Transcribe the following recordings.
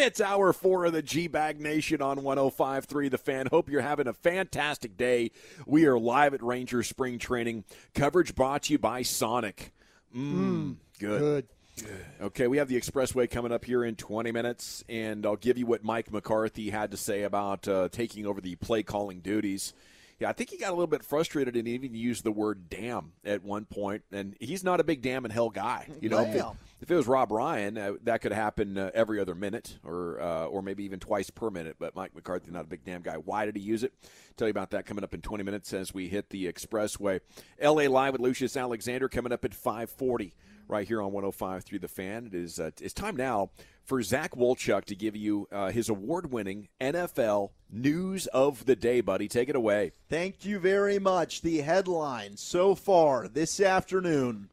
It's hour four of the G Bag Nation on 105.3 The Fan. Hope you're having a fantastic day. We are live at Ranger Spring Training. Coverage brought to you by Sonic. Mmm, good. Good. Okay, we have the Expressway coming up here in 20 minutes, and I'll give you what Mike McCarthy had to say about uh, taking over the play calling duties. Yeah, I think he got a little bit frustrated and even used the word damn at one point. and he's not a big damn in hell guy. You know, if it, if it was Rob Ryan, uh, that could happen uh, every other minute or uh, or maybe even twice per minute, but Mike McCarthy, not a big damn guy. Why did he use it? Tell you about that coming up in 20 minutes as we hit the Expressway. LA Live with Lucius Alexander coming up at 540 right here on 105 through the fan. It is uh, it's time now for Zach Wolchuk to give you uh, his award-winning NFL news of the day, buddy. Take it away. Thank you very much. The headline so far this afternoon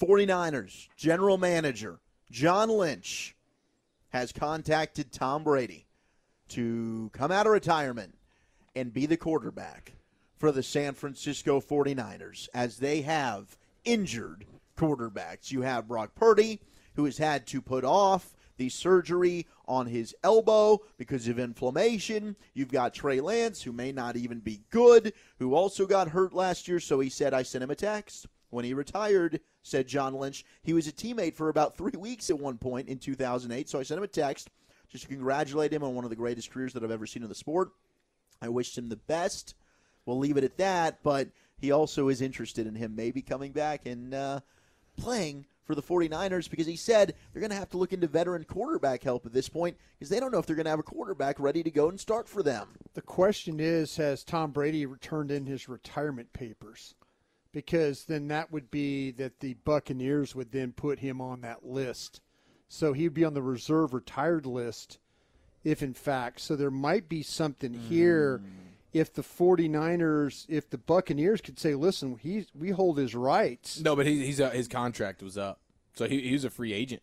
49ers general manager John Lynch has contacted Tom Brady to come out of retirement and be the quarterback for the San Francisco 49ers as they have injured quarterbacks. You have Brock Purdy, who has had to put off the surgery on his elbow because of inflammation. You've got Trey Lance, who may not even be good, who also got hurt last year. So he said, I sent him a text. When he retired, said John Lynch, he was a teammate for about three weeks at one point in 2008. So I sent him a text just to congratulate him on one of the greatest careers that I've ever seen in the sport. I wished him the best. We'll leave it at that, but he also is interested in him maybe coming back and uh, playing for the 49ers because he said they're going to have to look into veteran quarterback help at this point because they don't know if they're going to have a quarterback ready to go and start for them. The question is, has Tom Brady returned in his retirement papers? Because then that would be that the Buccaneers would then put him on that list. So he'd be on the reserve retired list if in fact. So there might be something here hmm. If the 49ers, if the Buccaneers could say, listen, he's, we hold his rights. No, but he, he's uh, his contract was up, so he, he was a free agent.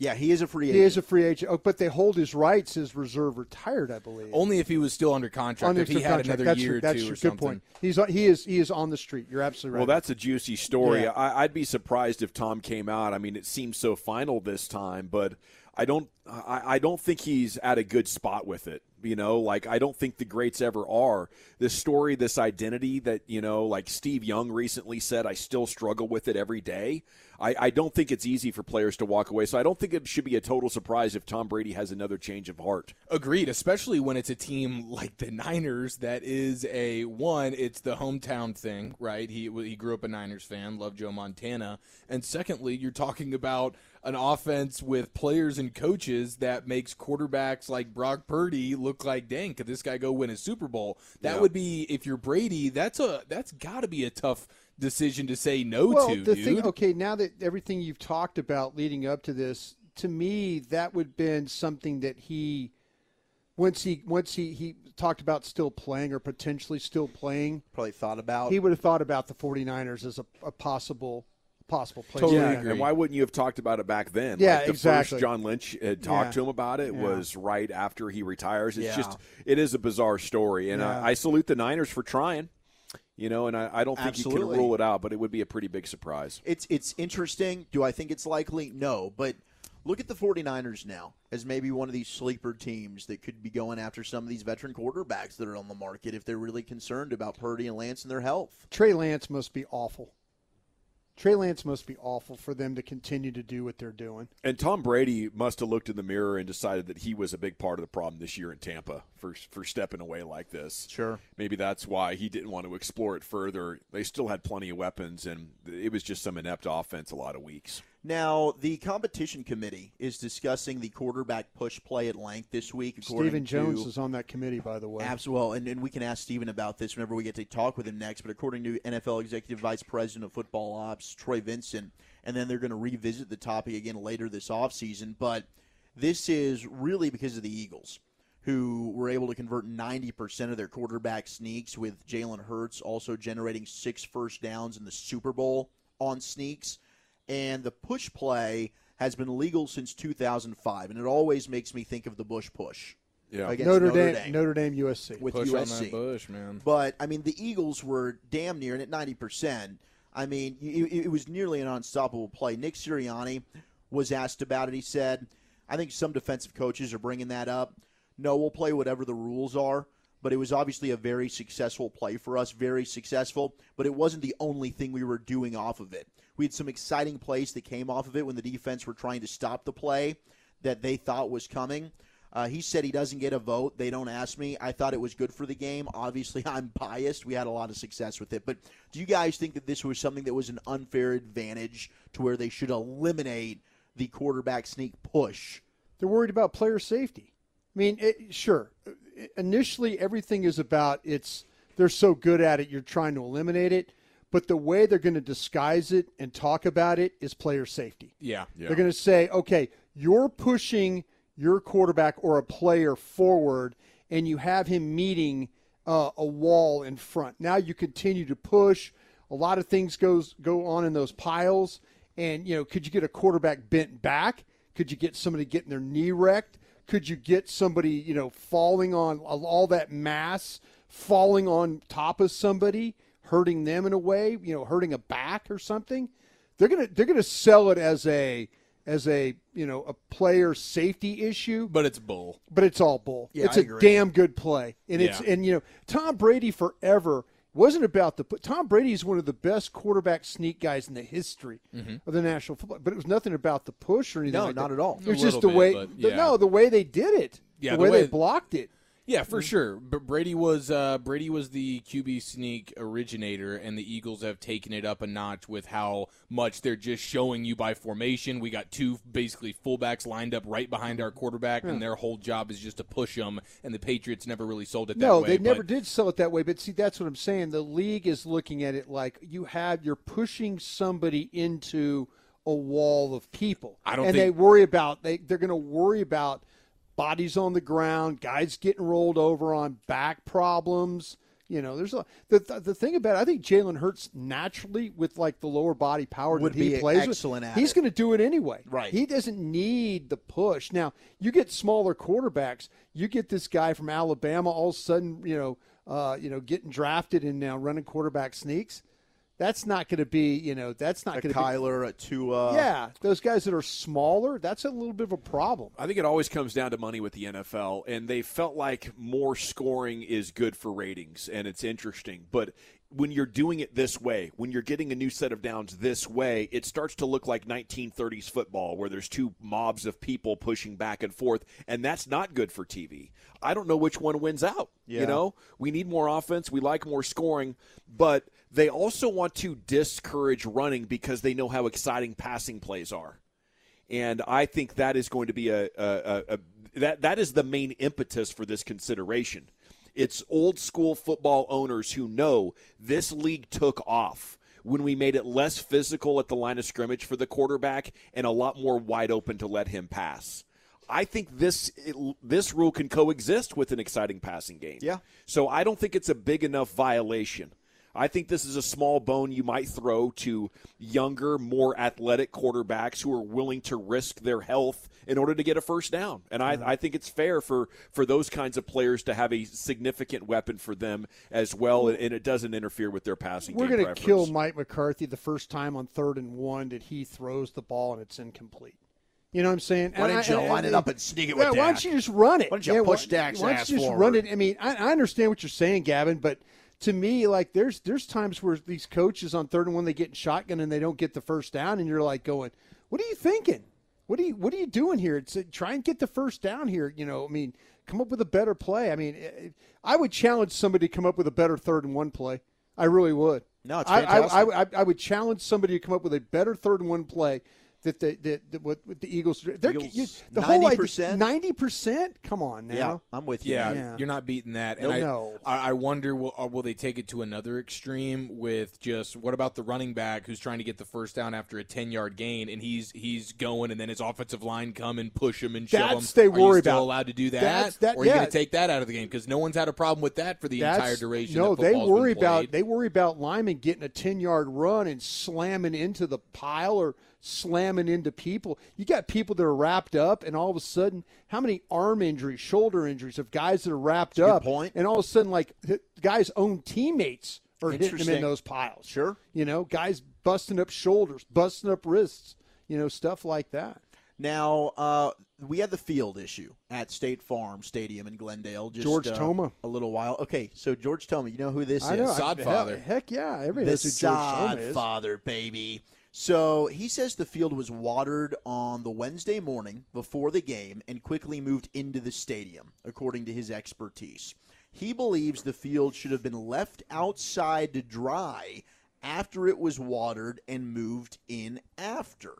Yeah, he is a free agent. He is a free agent. Oh, but they hold his rights as reserve retired, I believe. Only if he was still under contract. Under if he had contract. another that's year your, or that's two your or good something. point. He's he is he is on the street. You're absolutely right. Well, that's a juicy story. Yeah. I, I'd be surprised if Tom came out. I mean, it seems so final this time, but I don't. I, I don't think he's at a good spot with it. You know, like I don't think the greats ever are. This story, this identity that you know, like Steve Young recently said, I still struggle with it every day. I, I don't think it's easy for players to walk away. So I don't think it should be a total surprise if Tom Brady has another change of heart. Agreed, especially when it's a team like the Niners that is a one. It's the hometown thing, right? He he grew up a Niners fan, loved Joe Montana, and secondly, you're talking about an offense with players and coaches that makes quarterbacks like Brock Purdy look like, dang, could this guy go win a Super Bowl? That Yeah. would be if you're Brady. That's a that's got to be a tough decision to say no well, to, the dude. thing. Okay, now that everything you've talked about leading up to this, to me, that would have been something that he, once he once he he talked about still playing or potentially still playing, Probably thought about. he would have thought about the 49ers as a, a possible possible place. Totally Yeah. agree. And why wouldn't you have talked about it back then? Yeah, like the exactly. First John Lynch had talked Yeah. to him about it Yeah. was right after he retires. It's Yeah. just it is a bizarre story, and Yeah. I, I salute the Niners for trying. You know, and I, I don't think you can rule it out, but it would be a pretty big surprise. It's it's interesting. Do I think it's likely? No, but look at the 49ers now as maybe one of these sleeper teams that could be going after some of these veteran quarterbacks that are on the market if they're really concerned about Purdy and Lance and their health. Trey Lance must be awful. Trey Lance must be awful for them to continue to do what they're doing. And Tom Brady must have looked in the mirror and decided that he was a big part of the problem this year in Tampa for for stepping away like this. Sure. Maybe that's why he didn't want to explore it further. They still had plenty of weapons, and it was just some inept offense a lot of weeks. Now, the competition committee is discussing the quarterback push play at length this week. Stephen Jones to- is on that committee, by the way. Absolutely, and, and we can ask Stephen about this whenever we get to talk with him next. But according to NFL Executive Vice President of Football Ops, Troy Vincent, and then they're going to revisit the topic again later this offseason. But this is really because of the Eagles, who were able to convert 90% of their quarterback sneaks, with Jalen Hurts also generating six first downs in the Super Bowl on sneaks. And the push play has been legal since 2005, and it always makes me think of the Bush push. Yeah. against Notre, Notre, Dame, Notre Dame, USC. with Push on USC. that bush, man. But I mean, the Eagles were damn near and at ninety percent. I mean, it, it was nearly an unstoppable play. Nick Sirianni was asked about it. He said, "I think some defensive coaches are bringing that up. No, we'll play whatever the rules are." But it was obviously a very successful play for us, very successful. But it wasn't the only thing we were doing off of it. We had some exciting plays that came off of it when the defense were trying to stop the play that they thought was coming. Uh, he said he doesn't get a vote. They don't ask me. I thought it was good for the game. Obviously, I'm biased. We had a lot of success with it. But do you guys think that this was something that was an unfair advantage to where they should eliminate the quarterback sneak push? They're worried about player safety. I mean, it, sure. Initially, everything is about it's. They're so good at it, you're trying to eliminate it. But the way they're going to disguise it and talk about it is player safety. Yeah. They're going to say, okay, you're pushing your quarterback or a player forward, and you have him meeting uh, a wall in front. Now you continue to push. A lot of things goes go on in those piles, and you know, could you get a quarterback bent back? Could you get somebody getting their knee wrecked? Could you get somebody, you know, falling on all that mass, falling on top of somebody, hurting them in a way, you know, hurting a back or something? They're gonna they're gonna sell it as a as a you know a player safety issue, But it's bull. but it's all bull. Yeah, it's I a agree. damn good play, and it's and you know Tom Brady forever wasn't about the Tom Brady is one of the best quarterback sneak guys in the history mm-hmm. of the National Football, but it was nothing about the push or anything. No, like not that. at all. It was just the little way. bit, but the- no, the way they did it. Yeah, the, the way, way- they blocked it. Yeah, for sure. But Brady was uh, Brady was the QB sneak originator, and the Eagles have taken it up a notch with how much they're just showing you by formation. We got two basically fullbacks lined up right behind our quarterback, and their whole job is just to push them. And the Patriots never really sold it that No, way. they never but- did sell it that way. But see, that's what I'm saying. The league is looking at it like you have you're pushing somebody into a wall of people. I don't and think- they worry about they they're going to worry about bodies on the ground, guys getting rolled over on back problems. You know, there's a the the, the thing about it, I think Jalen Hurts naturally with like the lower body power Would that he be plays with, excellent at he's going to do it anyway. Right. He doesn't need the push. Now, you get smaller quarterbacks. You get this guy from Alabama all of a sudden, you know, uh, you know, getting drafted and now running quarterback sneaks. That's not going to be, you know, that's not going to be. Kyler, a Tua. Yeah, those guys that are smaller, that's a little bit of a problem. I think it always comes down to money with the NFL, and they felt like more scoring is good for ratings, and it's interesting. But when you're doing it this way, when you're getting a new set of downs this way, it starts to look like 1930s football, where there's two mobs of people pushing back and forth, and that's not good for TV. I don't know which one wins out. Yeah. You know, we need more offense, we like more scoring, but they also want to discourage running because they know how exciting passing plays are and I think that is going to be a, a, a, a that that is the main impetus for this consideration. It's old school football owners who know this league took off when we made it less physical at the line of scrimmage for the quarterback and a lot more wide open to let him pass. I think this it, this rule can coexist with an exciting passing game. Yeah. So I don't think it's a big enough violation. I think this is a small bone you might throw to younger, more athletic quarterbacks who are willing to risk their health in order to get a first down. And I, I think it's fair for, for those kinds of players to have a significant weapon for them as well, and it doesn't interfere with their passing We're going to kill Mike McCarthy the first time on third and one that he throws the ball and it's incomplete. You know what I'm saying? Why And didn't you I- line it up and sneak it with yeah, Why don't you just run it? Why don't you Yeah, push why- Dak's Why don't you just forward? run it? I mean, I, I understand what you're saying, Gavin, but to me, like there's there's times where these coaches on third and one they get in shotgun and they don't get the first down, and you're like going, "What are you thinking? What are you What are you doing here? It's try and get the first down here. You know, I mean, come up with a better play. I mean, eh, I would challenge somebody to come up with a better third and one play. I really would. No, it's I- I, fantastic. I, I, I would challenge somebody to come up with a better third and one play that the that, that what, what the Eagles they're Eagles, you, the whole 90%? ninety percent. Come on now. Yeah, I'm with you. Yeah. Yeah. you're not beating that. And No. I, No. I, I wonder, will, uh, will they take it to another extreme with just what about the running back who's trying to get the first down after a 10 yard gain and he's he's going and then his offensive line come and push him and shove That's him? they Are you still about. allowed to do that? That's- that- or are you yeah. going to take that out of the game? Because no one's had a problem with that for the entire duration. No, that they worry been about played. they worry about linemen getting a ten yard run and slamming into the pile or slamming into people. You got people that are wrapped up, and all of a sudden, how many arm injuries, shoulder injuries of guys that are wrapped That's a good up, point. and all of a sudden, like the guys' own teammates are hitting them in those piles. Sure. you know, guys busting up shoulders, busting up wrists, you know, stuff like that. Now, uh, we had the field issue at State Farm Stadium in Glendale. Just, George uh, Toma. A little while. Okay, so George Toma, you know who this I is? know, Sod I- Heck, heck yeah, everybody the knows who George Toma sod is. father, baby. So he says the field was watered on the Wednesday morning before the game and quickly moved into the stadium, according to his expertise. He believes the field should have been left outside to dry after it was watered and moved in after.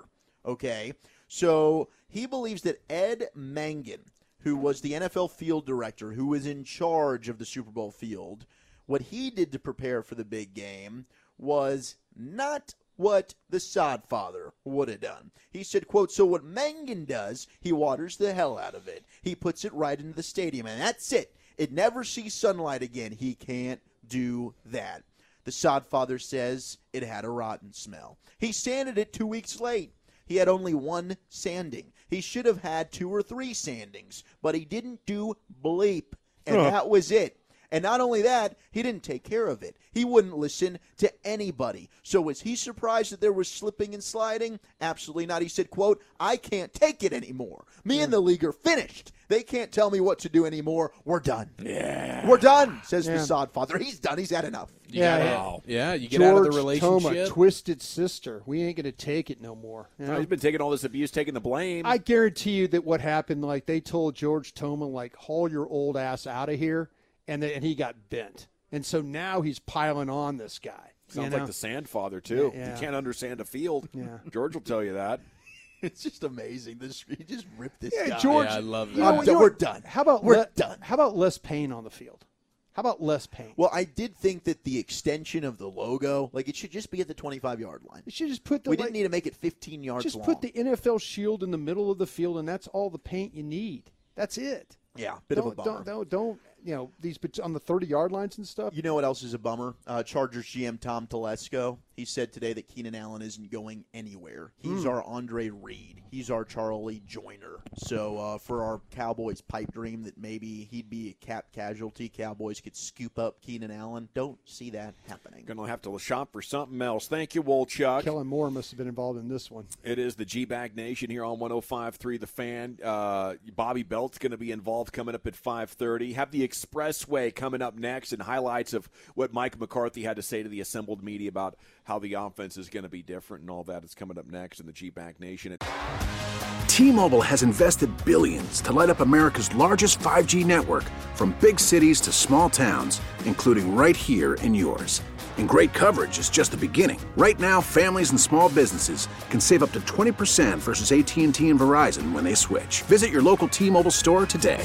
Okay? So he believes that Ed Mangan, who was the NFL field director, who was in charge of the Super Bowl field, what he did to prepare for the big game was not what the sod father would have done. He said, quote, so what Mangan does, he waters the hell out of it. He puts it right into the stadium, and that's it. It never sees sunlight again. He can't do that. The sod father says it had a rotten smell. He sanded it two weeks late. He had only one sanding. He should have had two or three sandings, but he didn't do bleep. And that was it. And not only that, he didn't take care of it. He wouldn't listen to anybody. So was he surprised that there was slipping and sliding? Absolutely not. He said, quote, I can't take it anymore. Me and the league are finished. They can't tell me what to do anymore. We're done. Yeah. We're done, says the Yeah. sod father. He's done. He's had enough. You Yeah, gotta- yeah. yeah, you get George out of the relationship. Toma, twisted sister. We ain't going to take it no more. Oh, you know? He's been taking all this abuse, taking the blame. I guarantee you that what happened, like they told George Toma, like haul your old ass out of here, and then and he got bent, and so now he's piling on this guy. Sounds you know? like the sand father too. Yeah, yeah. You can't understand a field. Yeah. George will tell you that. It's just amazing. This he just ripped this Yeah, guy. George. Yeah, I love you that. know done. you know We're done. How about We're le- done. How about less pain on the field? How about less pain? Well, I did think that the extension of the logo, like it should just be at the 25 yard line. you should just put the We like, didn't need to make it 15 yards just long. put the NFL shield in the middle of the field, and that's all the paint you need. That's it. yeah, bit don't, of a bummer. Don't, don't, don't, you know, these on the 30 yard lines and stuff. You know what else is a bummer? Uh, Chargers GM Tom Telesco. He said today that Keenan Allen isn't going anywhere. He's Hmm. our Andre Reed. He's our Charlie Joiner. So uh, for our Cowboys pipe dream that maybe he'd be a cap casualty, Cowboys could scoop up Keenan Allen. Don't see that happening. Going to have to shop for something else. Thank you, Wolchuk. Kellen Moore must have been involved in this one. It is the G Bag Nation here on 105.3 The Fan. Uh, Bobby Belt's going to be involved coming up at 5:30. Have the Expressway coming up next, and highlights of what Mike McCarthy had to say to the assembled media about how the offense is going to be different and all that is coming up next in the G Bag Nation. T-Mobile has invested billions to light up America's largest 5G network from big cities to small towns, including right here in yours. And great coverage is just the beginning. Right now, families and small businesses can save up to 20% versus AT&T and Verizon when they switch. Visit your local T-Mobile store today.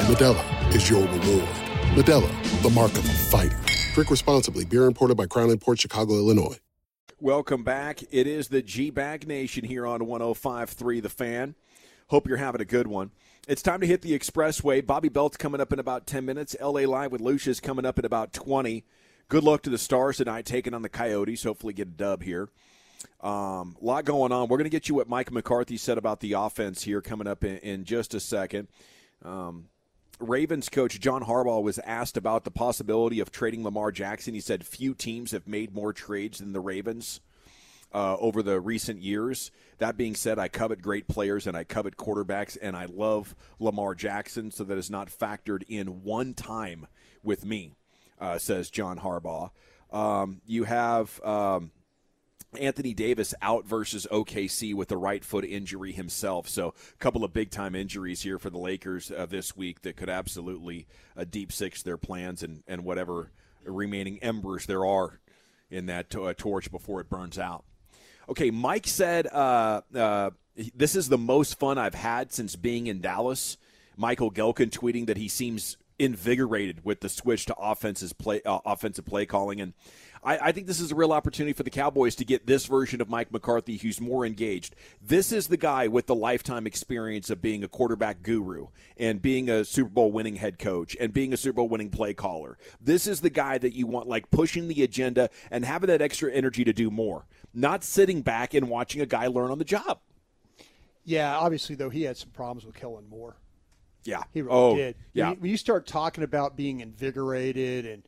and Modelo is your reward. Modelo, the mark of a fighter. Drink responsibly. Beer imported by Crown Port Chicago, Illinois. Welcome back. It is the G Bag Nation here on 105.3 The Fan. Hope you're having a good one. It's time to hit the expressway. Bobby Belt's coming up in about 10 minutes. LA Live with Lucia's coming up in about 20. Good luck to the Stars tonight, taking on the Coyotes. Hopefully, get a dub here. Um, a lot going on. We're going to get you what Mike McCarthy said about the offense here coming up in, in just a second. Um, Ravens coach John Harbaugh was asked about the possibility of trading Lamar Jackson. He said few teams have made more trades than the Ravens uh, over the recent years. That being said, I covet great players and I covet quarterbacks, and I love Lamar Jackson, so that is not factored in one time with me, uh, says John Harbaugh. Um, you have. Um, Anthony Davis out versus OKC with a right foot injury himself. So, a couple of big time injuries here for the Lakers uh, this week that could absolutely uh, deep six their plans and, and whatever remaining embers there are in that to- uh, torch before it burns out. Okay, Mike said uh, uh, this is the most fun I've had since being in Dallas. Michael Gehlken tweeting that he seems invigorated with the switch to offensive play, uh, offensive play calling, and I, I, think this is a real opportunity for the Cowboys to get this version of Mike McCarthy who's more engaged. This is the guy with the lifetime experience of being a quarterback guru and being a Super Bowl winning head coach and being a Super Bowl winning play caller. This is the guy that you want, like pushing the agenda and having that extra energy to do more, not sitting back and watching a guy learn on the job. Yeah, obviously, though, he had some problems with Kellen Moore. Yeah. He really oh, did. Yeah. When you start talking about being invigorated and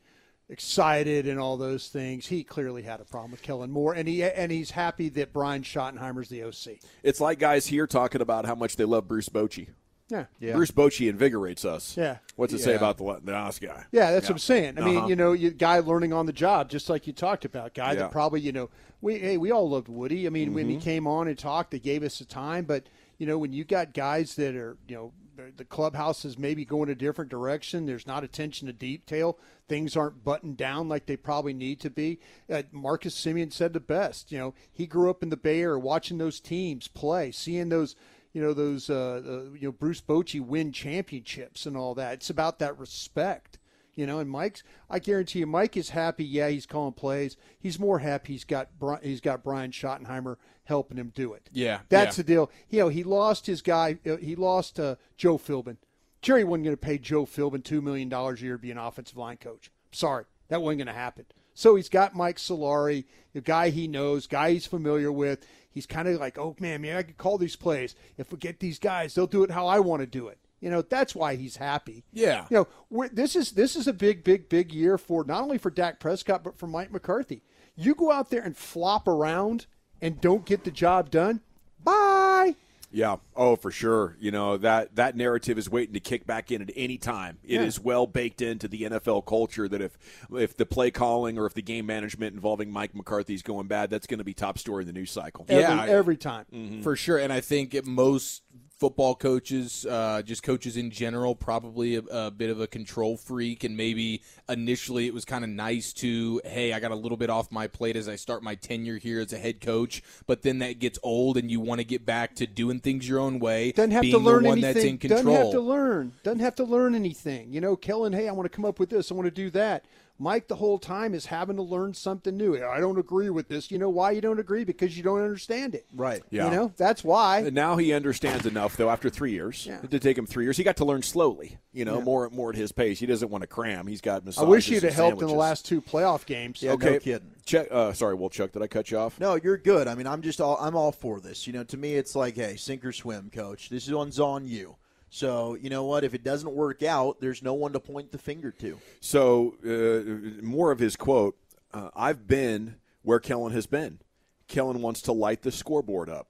excited and all those things. He clearly had a problem with Kellen Moore, and he and he's happy that Brian Schottenheimer's the OC. It's like guys here talking about how much they love Bruce Bochy. Yeah. Yeah. Bruce Bochy invigorates us. Yeah. What's it say about the the last guy? Yeah, that's what I'm saying. I mean, Uh-huh. you know, you guy learning on the job, just like you talked about. Guy Yeah. that probably, you know, we hey, we all loved Woody. I mean, when he Mm-hmm. came on and talked, they gave us the time. But you know, when you got guys that are, you know, the clubhouse is maybe going a different direction. There's not attention to detail. Things aren't buttoned down like they probably need to be. Uh, Marcus Semien said the best. You know, he grew up in the Bay Area, watching those teams play, seeing those you know those uh, uh, you know Bruce Bochy win championships and all that. It's about that respect, you know. And Mike's, I guarantee you, Mike is happy. Yeah, he's calling plays. He's more happy. He's got he's got Brian Schottenheimer helping him do it. Yeah, that's yeah. the deal. You know, he lost his guy. uh, He lost uh, Joe Philbin. Jerry wasn't going to pay Joe Philbin two million dollars a year to be an offensive line coach. Sorry, that wasn't going to happen. So he's got Mike Solari, the guy he knows, guy he's familiar with. He's kind of like, oh man, man, I could call these plays. If we get these guys, they'll do it how I want to do it. You know, that's why he's happy. Yeah. You know, we're, this is this is a big, big, big year for not only for Dak Prescott but for Mike McCarthy. You go out there and flop around and don't get the job done. Bye. Yeah. Oh, for sure. You know that that narrative is waiting to kick back in at any time. It is Yeah. well baked into the NFL culture that if if the play calling or if the game management involving Mike McCarthy is going bad, that's going to be top story in the news cycle. Every, Yeah, every time. Mm-hmm. for sure. And I think it, most football coaches, uh, just coaches in general, probably a, a bit of a control freak. And maybe initially it was kind of nice to, hey, I got a little bit off my plate as I start my tenure here as a head coach. But then that gets old, and you want to get back to doing things your own way. Doesn't have to learn the one anything. that's in Doesn't control. have to learn. Doesn't have to learn anything. You know, Kellen, hey, I want to come up with this. I want to do that. Mike, the whole time, is having to learn something new. I don't agree with this. You know why you don't agree? Because you don't understand it. Right. Yeah. You know, that's why. And now he understands enough, though. After three years, Yeah. it did take him three years. He got to learn slowly. You know, more more at his pace. He doesn't want to cram. He's got. I wish you'd have helped in the last two playoff games. Yeah, Okay, no kidding. Chuck, uh, sorry, well, Chuck, did I cut you off? No, you're good. I mean, I'm just all I'm all for this. You know, to me, it's like, hey, sink or swim, coach. This one's on you. So you know what? If it doesn't work out, there's no one to point the finger to. So, uh, more of his quote uh, I've been where Kellen has been. Kellen wants to light the scoreboard up,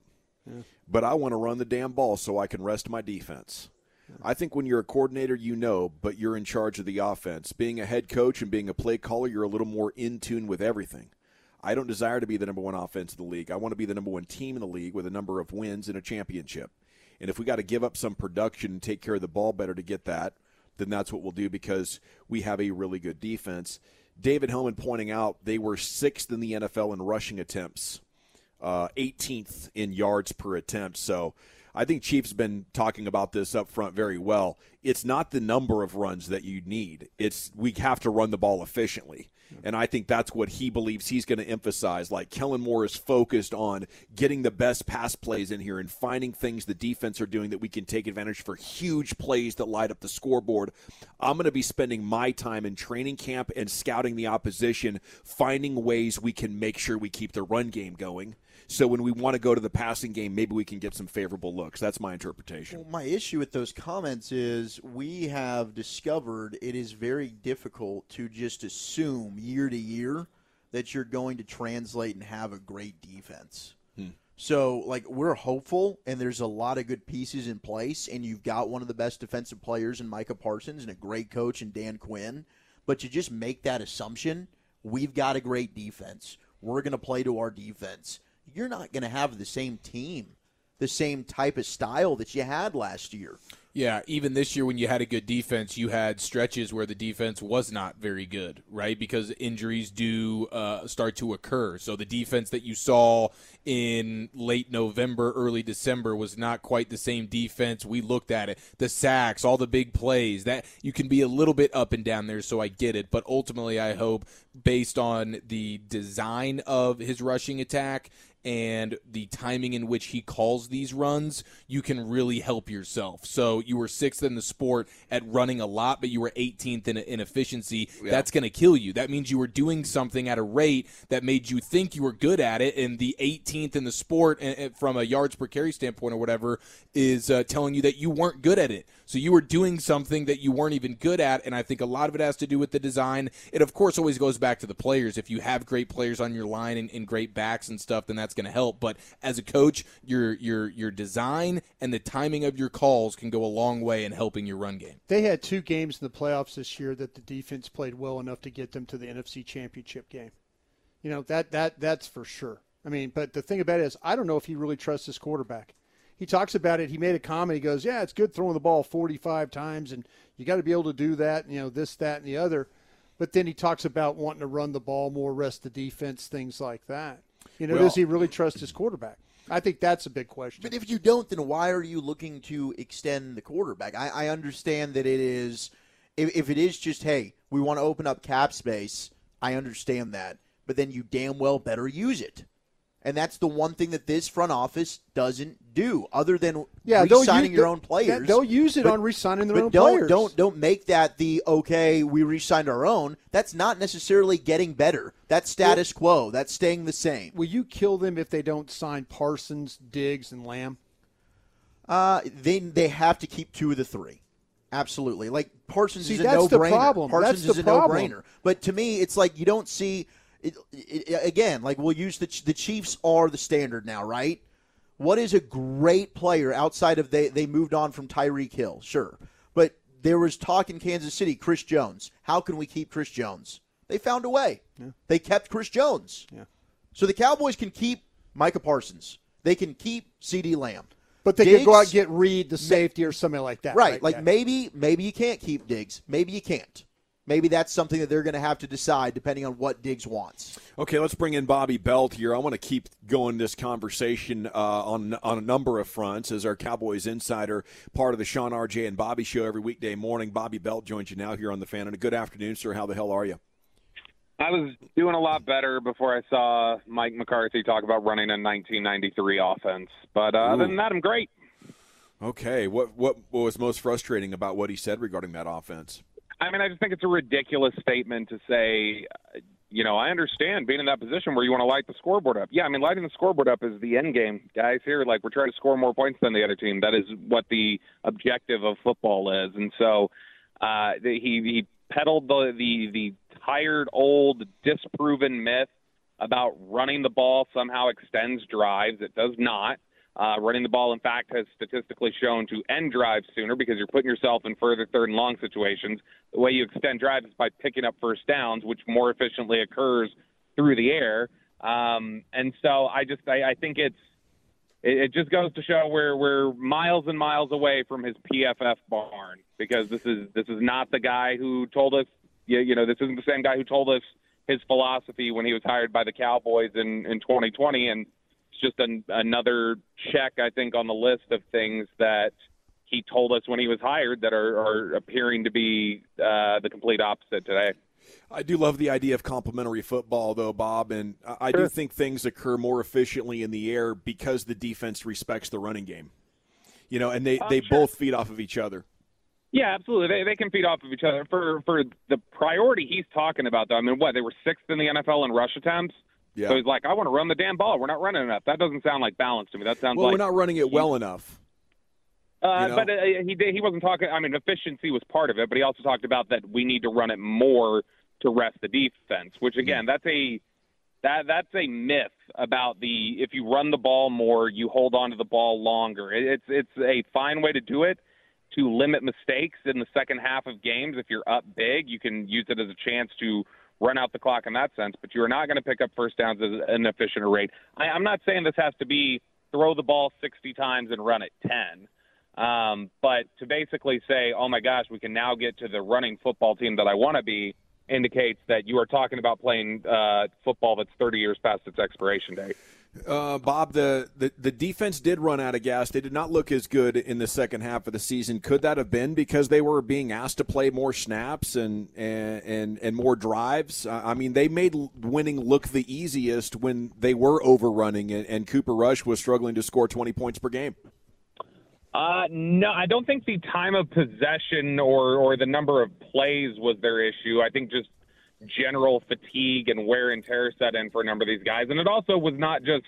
but I want to run the damn ball so I can rest my defense. I think when you're a coordinator, you know, but you're in charge of the offense. Being a head coach and being a play caller, you're a little more in tune with everything. I don't desire to be the number one offense in the league. I want to be the number one team in the league with a number of wins and a championship. And if we got to give up some production and take care of the ball better to get that, then that's what we'll do because we have a really good defense. David Helman pointing out they were sixth in the NFL in rushing attempts, uh, 18th in yards per attempt. So I think Chiefs been talking about this up front very well. It's not the number of runs that you need. It's we have to run the ball efficiently. And I think that's what he believes he's going to emphasize. Like Kellen Moore is focused on getting the best pass plays in here and finding things the defense are doing that we can take advantage for huge plays that light up the scoreboard. I'm going to be spending my time in training camp and scouting the opposition, finding ways we can make sure we keep the run game going So when we want to go to the passing game, maybe we can get some favorable looks. That's my interpretation. Well, my issue with those comments is we have discovered it is very difficult to just assume year to year that you're going to translate and have a great defense. Hmm. So, like, we're hopeful, and there's a lot of good pieces in place, and you've got one of the best defensive players in Micah Parsons and a great coach in Dan Quinn. But to just make that assumption we've got a great defense. We're going to play to our defense. You're not going to have the same team, the same type of style that you had last year. Yeah, even this year when you had a good defense, you had stretches where the defense was not very good, right? Because injuries do uh, start to occur. So the defense that you saw in late November, early December was not quite the same defense. We looked at it, the sacks, all the big plays. That you can be a little bit up and down there, so I get it. But ultimately, I hope based on the design of his rushing attack and the timing in which he calls these runs, you can really help yourself. So you were sixth in the sport at running a lot, but you were 18th in, in efficiency. Yeah. That's going to kill you. That means you were doing something at a rate that made you think you were good at it, and the 18th in the sport, and from a yards per carry standpoint or whatever, is uh, telling you that you weren't good at it. So you were doing something that you weren't even good at, and I think a lot of it has to do with the design. It, of course, always goes back to the players. If you have great players on your line and, and great backs and stuff, then that's going to help. But as a coach, your your your design and the timing of your calls can go a long way in helping your run game. They had two games in the playoffs this year that the defense played well enough to get them to the NFC Championship game. You know that that that's for sure. I mean, but the thing about it is, I don't know if he really trusts his quarterback. He talks about it. He made a comment. He goes, "Yeah, it's good throwing the ball 45 times, and you got to be able to do that. You know, this, that, and the other." But then he talks about wanting to run the ball more, rest the defense, things like that. You know, well, does he really trust his quarterback? I think that's a big question. But if you don't, then why are you looking to extend the quarterback? I, I understand that it is, if, if it is just, hey, we want to open up cap space, I understand that. But then you damn well better use it. And that's the one thing that this front office doesn't do, other than yeah, re-signing use, your own players. They'll use it but, on re-signing their own don't, players. Don't don't make that the okay. We re-signed our own. That's not necessarily getting better. That's status well, quo. That's staying the same. Will you kill them if they don't sign Parsons, Diggs, and Lamb? Uh, they they have to keep two of the three. Absolutely. Like Parsons see, is a no-brainer. Problem. Parsons that's is a no-brainer. But to me, it's like you don't see it, it, again, like we'll use the the Chiefs are the standard now, right? What is a great player outside of they they moved on from Tyreek Hill, sure, but there was talk in Kansas City, Chris Jones. How can we keep Chris Jones? They found a way. Yeah. They kept Chris Jones. Yeah. So the Cowboys can keep Micah Parsons. They can keep CeeDee Lamb. But they Diggs, could go out and get Reed, the safety, or something like that. Right. right? Like yeah. maybe maybe you can't keep Diggs. Maybe you can't maybe that's something that they're going to have to decide depending on what Diggs wants. Okay, let's bring in Bobby Belt here. I want to keep going this conversation uh, on on a number of fronts as our Cowboys insider, part of the Shan RJ and Bobby show every weekday morning. Bobby Belt joins you now here on the Fan. And a good afternoon, sir. How the hell are you? I was doing a lot better before I saw Mike McCarthy talk about running a 1993 offense. But uh, other than that, I'm great. Okay, what what was most frustrating about what he said regarding that offense? I mean, I just think it's a ridiculous statement to say, you know, I understand being in that position where you want to light the scoreboard up. Yeah, I mean, lighting the scoreboard up is the end game, guys. Here, like we're trying to score more points than the other team. That is what the objective of football is. And so uh, he he peddled the the the tired, old, disproven myth about running the ball somehow extends drives. It does not. Uh, running the ball, in fact, has statistically shown to end drives sooner because you're putting yourself in further third and long situations. The way you extend drives is by picking up first downs, which more efficiently occurs through the air. Um, and so I just I, I think it's it, it just goes to show we're we're miles and miles away from his PFF barn because this is this is not the guy who told us you, you know this isn't the same guy who told us his philosophy when he was hired by the Cowboys in in 2020 and just an, another check, I think, on the list of things that he told us when he was hired that are, are appearing to be uh, the complete opposite today. I do love the idea of complementary football, though, Bob, and I sure. do think things occur more efficiently in the air because the defense respects the running game. You know, and they, um, they sure. both feed off of each other. Yeah, absolutely. They they can feed off of each other. For for the priority he's talking about, though, I mean, what they were sixth in the NFL in rush attempts Yeah. So he's like, I want to run the damn ball. We're not running enough. That doesn't sound like balance to me. That sounds well, like we're not running it well enough. Uh, you know? But uh, he did, he wasn't talking. I mean, efficiency was part of it, but he also talked about that we need to run it more to rest the defense. Which again, that's a that that's a myth about the if you run the ball more, you hold on to the ball longer. It, it's it's a fine way to do it to limit mistakes in the second half of games. If you're up big, you can use it as a chance to run out the clock in that sense. But you are not going to pick up first downs at an efficient rate. I, I'm not saying this has to be throw the ball 60 times and run it 10. Um, but to basically say, oh my gosh, we can now get to the running football team that I want to be, indicates that you are talking about playing uh, football that's 30 years past its expiration date. Uh, Bob, the, the the defense did run out of gas. They did not look as good in the second half of the season. Could that have been because they were being asked to play more snaps and and and, and more drives? I mean, they made winning look the easiest when they were overrunning and, and Cooper Rush was struggling to score 20 points per game. Uh, no, I don't think the time of possession or, or the number of plays was their issue. I think just general fatigue and wear and tear set in for a number of these guys. And it also was not just,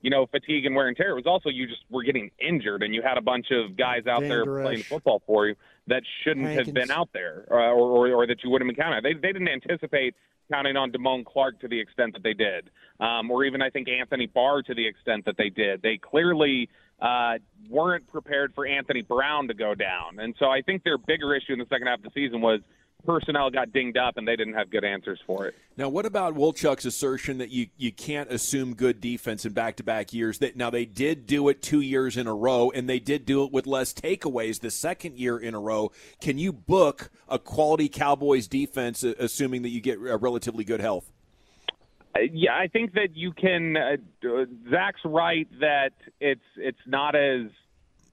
you know, fatigue and wear and tear. It was also you just were getting injured and you had a bunch of guys out there playing football for you that shouldn't Hankins. have been out there uh, or, or, or that you wouldn't have been counting. They, they didn't anticipate counting on Damone Clark to the extent that they did, um, or even I think Anthony Barr to the extent that they did. They clearly uh, weren't prepared for Anthony Brown to go down. And so I think their bigger issue in the second half of the season was personnel got dinged up and they didn't have good answers for it. Now, what about Wolchuk's assertion that you, you can't assume good defense in back to back years? That now they did do it two years in a row, and they did do it with less takeaways the second year in a row. Can you book a quality Cowboys defense, uh, assuming that you get a relatively good health? Uh, yeah, I think that you can. Uh, uh, Zach's right that it's it's not as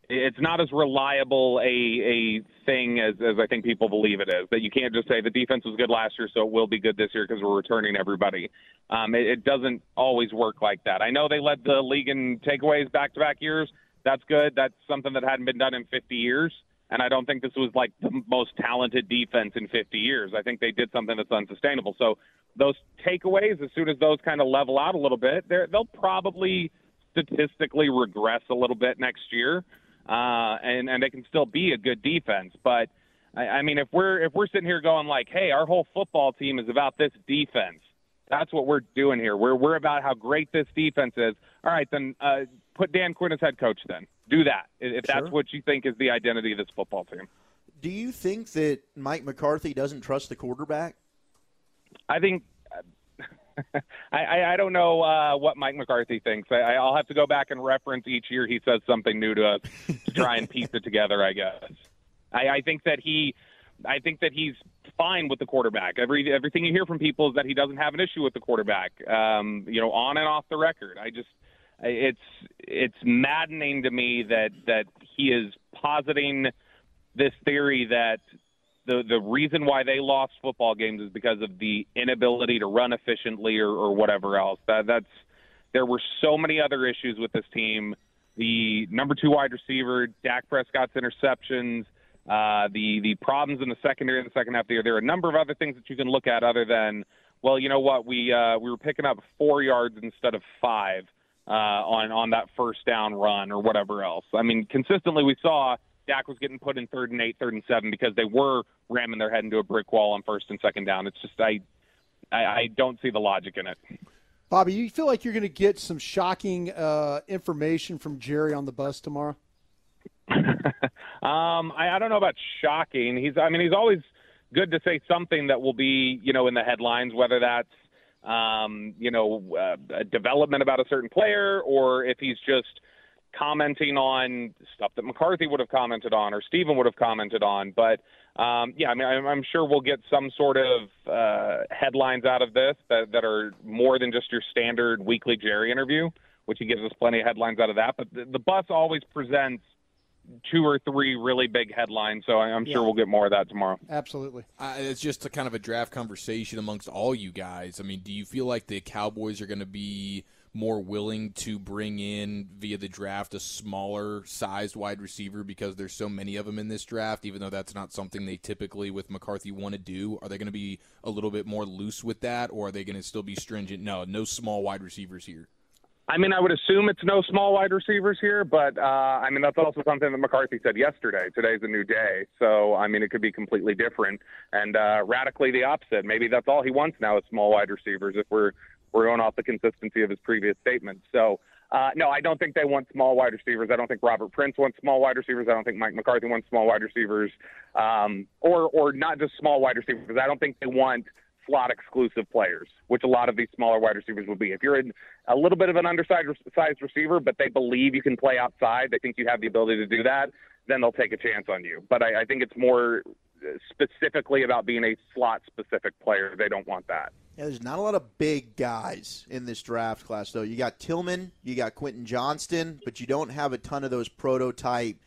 it's not as reliable a a thing as as I think people believe it is. That you can't just say the defense was good last year, so it will be good this year because we're returning everybody. Um, it, it doesn't always work like that. I know they led the league in takeaways back to back years. That's good. That's something that hadn't been done in 50 years. And I don't think this was like the most talented defense in 50 years. I think they did something that's unsustainable. So those takeaways, as soon as those kind of level out a little bit, they'll probably statistically regress a little bit next year, uh, and and they can still be a good defense. But I, I mean, if we're if we're sitting here going like, hey, our whole football team is about this defense, that's what we're doing here. We're we're about how great this defense is. All right, then uh, put Dan Quinn as head coach. Then do that if Sure. that's what you think is the identity of this football team. Do you think that Mike McCarthy doesn't trust the quarterback? I think I, I, I don't know uh, what Mike McCarthy thinks. I, I'll have to go back and reference each year he says something new to us to try and piece it together. I guess. I, I think that he, I think that he's fine with the quarterback. Every everything you hear from people is that he doesn't have an issue with the quarterback. Um, you know, on and off the record. I just, it's it's maddening to me that that he is positing this theory that the the reason why they lost football games is because of the inability to run efficiently or, or whatever else. That that's there were so many other issues with this team. The number two wide receiver, Dak Prescott's interceptions, uh, the the problems in the secondary in the second half of the year. There are a number of other things that you can look at other than well, you know what, we uh, we were picking up four yards instead of five uh, on on that first down run or whatever else. I mean, consistently we saw Dak was getting put in third and eight, third and seven because they were ramming their head into a brick wall on first and second down. It's just I I, I don't see the logic in it. Bobby, you feel like you're going to get some shocking uh, information from Jerry on the bus tomorrow? Um, I, I don't know about shocking. He's, I mean, he's always good to say something that will be, you know, in the headlines, whether that's, um, you know, uh, a development about a certain player or if he's just commenting on stuff that McCarthy would have commented on or Stephen would have commented on. But um, yeah, I mean, I'm, I'm sure we'll get some sort of uh, headlines out of this that, that are more than just your standard weekly Jerry interview, which he gives us plenty of headlines out of that. But the, the bus always presents two or three really big headlines, so I- I'm Yeah. sure we'll get more of that tomorrow. Absolutely. Uh, it's just a kind of a draft conversation amongst all you guys. I mean, do you feel like the Cowboys are going to be more willing to bring in via the draft a smaller sized wide receiver because there's so many of them in this draft, even though that's not something they typically with McCarthy want to do? Are they going to be a little bit more loose with that, or are they going to still be stringent? No, no small wide receivers here. I mean, I would assume it's no small wide receivers here, but uh, I mean that's also something that McCarthy said yesterday. Today's a new day, so I mean it could be completely different and uh, radically the opposite. Maybe that's all he wants now is small wide receivers. If we're we're going off the consistency of his previous statements, so. Uh, no, I don't think they want small wide receivers. I don't think Robert Prince wants small wide receivers. I don't think Mike McCarthy wants small wide receivers, um, or or not just small wide receivers. I don't think they want slot exclusive players, which a lot of these smaller wide receivers would be. If you're in a little bit of an undersized receiver, but they believe you can play outside, they think you have the ability to do that, then they'll take a chance on you. But I, I think it's more specifically about being a slot specific player. They don't want that. Yeah, there's not a lot of big guys in this draft class, though. You got Tillman, you got Quentin Johnston, but you don't have a ton of those prototype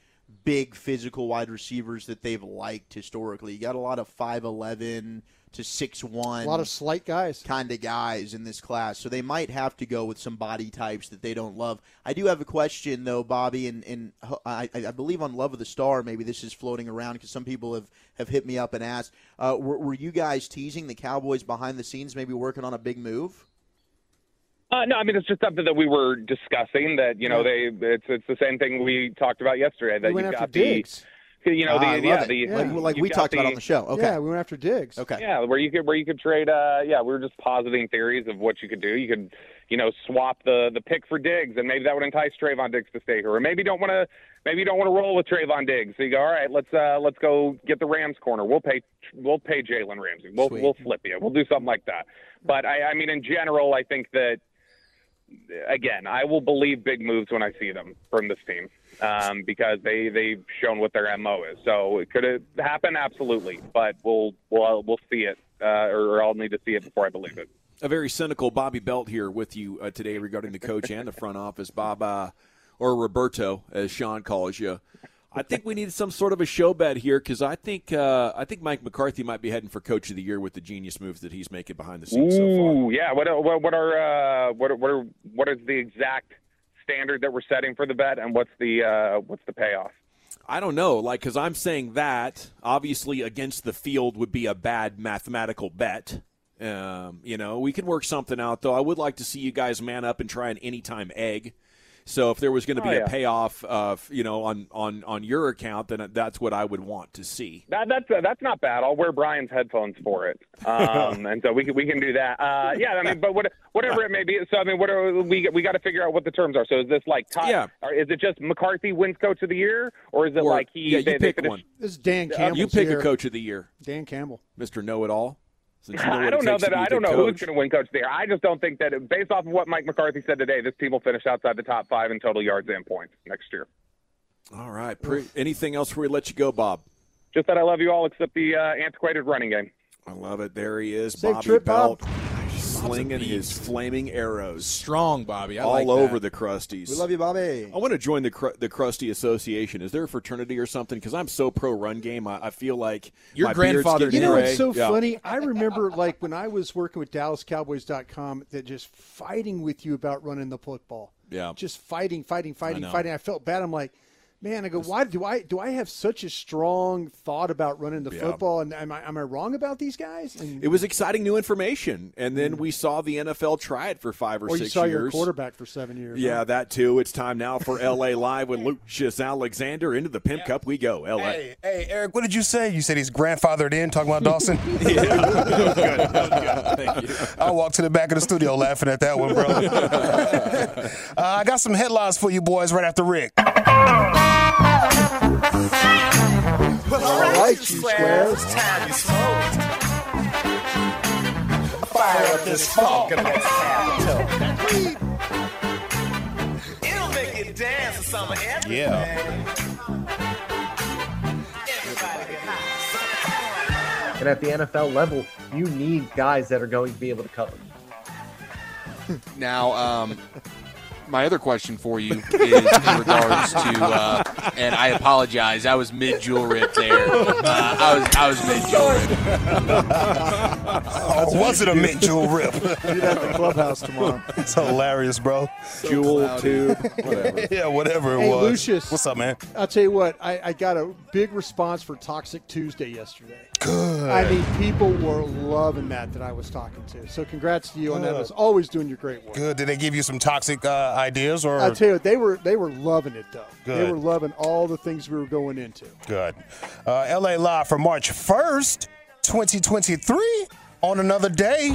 big physical wide receivers that they've liked historically. You got a lot of 5'11, to six one. A lot of slight guys, kind of guys in this class. So they might have to go with some body types that they don't love. I do have a question though, Bobby, and, and I, I believe on Love of the Star, maybe this is floating around because some people have, have hit me up and asked, uh, were, were you guys teasing the Cowboys behind the scenes, maybe working on a big move? Uh, no, I mean it's just something that we were discussing. That you know, they it's it's the same thing we talked about yesterday. That we you've got the Diggs you know, the, yeah, the, yeah. like, like we talked the, about on the show. Okay, yeah, we went after Diggs. Okay, yeah, where you could where you could trade. Uh, yeah, we were just positing theories of what you could do. You could, you know, swap the the pick for Diggs, and maybe that would entice Trevon Diggs to stay here, or maybe you don't want to. Maybe you don't want to roll with Trevon Diggs. So you go, all right, let's uh, let's go get the Rams corner. We'll pay we'll pay Jalen Ramsey. We'll Sweet. we'll flip you. We'll do something like that. But I, I mean, in general, I think that again, I will believe big moves when I see them from this team um, because they they've shown what their mo is. So it could it happen? Absolutely, but we'll we'll we'll see it, uh, or I'll need to see it before I believe it. A very cynical Bobby Belt here with you uh, today regarding the coach and the front office, Bob uh, or Roberto, as Sean calls you. I think we need some sort of a show bet here because I think uh, I think Mike McCarthy might be heading for Coach of the Year with the genius moves that he's making behind the scenes Ooh, so far. yeah. What what, what are uh, what what are what is the exact standard that we're setting for the bet, and what's the uh, what's the payoff? I don't know, like because I'm saying that obviously against the field would be a bad mathematical bet. Um, you know, we can work something out though. I would like to see you guys man up and try an anytime egg. So if there was going to be oh, yeah. a payoff, uh, you know, on, on, on your account, then that's what I would want to see. That, that's uh, that's not bad. I'll wear Brian's headphones for it, um, and so we can we can do that. Uh, yeah, I mean, but what, whatever it may be. So I mean, what are we we got to figure out what the terms are. So is this like top, yeah. or is it just McCarthy wins Coach of the Year, or is it or, like he? Yeah, you they, pick they one. This is Dan Campbell. You pick here. a Coach of the Year. Dan Campbell, Mister Know It All. You know I don't know that I don't know coach. who's going to win coach there. I just don't think that based off of what Mike McCarthy said today, this team will finish outside the top five in total yards and points next year. All right. Pre- anything else before we let you go, Bob? Just that I love you all except the uh, antiquated running game. I love it. There he is, Safe Bobby trip, Belt. Bob. Slinging his flaming arrows Strong, Bobby. I all like over that. the Crusties. We love you, Bobby. I want to join the Cru- the Krusty Association. Is there a fraternity or something? Because I'm so pro run game. I, I feel like Your my grandfather You know gray. what's so Yeah. funny? I remember like when I was working with DallasCowboys.com that just fighting with you about running the football. Yeah. Just fighting, fighting, fighting, know. fighting. I felt bad. I'm like, man, I go, why do I do I have such a strong thought about running the Yeah. football? And am I am I wrong about these guys? And, It was exciting new information, and then we saw the NFL try it for five or, Mm. or you six saw years. your quarterback for seven years. Yeah, huh? that too. It's time now for LA Live with Lucius Alexander into the Pimp Cup. We go, LA. Hey, hey, Eric, what did you say? You said he's grandfathered in, talking about Dawson? Thank you. I walked to the back of the studio laughing at that one, bro. uh, I got some headlines for you boys right after Rick. All right, you squares. Fire up this funk and let's have. It'll make you dance to some of everything. Yeah. Everybody get high. And at the NFL level, you need guys that are going to be able to cover. Now, um, my other question for you is in regards to, uh, and I apologize, I was mid Juul rip there. Uh, I was I was mid Juul rip. Oh, was it a mid Juul rip? You'd at the clubhouse tomorrow. It's hilarious, bro. Jewel tube, whatever. yeah, whatever it Hey, was. Lucius. What's up, man? I'll tell you what, I, I got a big response for Toxic Tuesday yesterday. Good. I mean, people were loving that that I was talking to. So congrats to you on that. Good. As always, doing your great work. Good. Did they give you some toxic uh, ideas or? I'll tell you what, they were they were loving it though. Good. They were loving all the things we were going into. Good. Uh, LA Live for March 1st, 2023, on another day,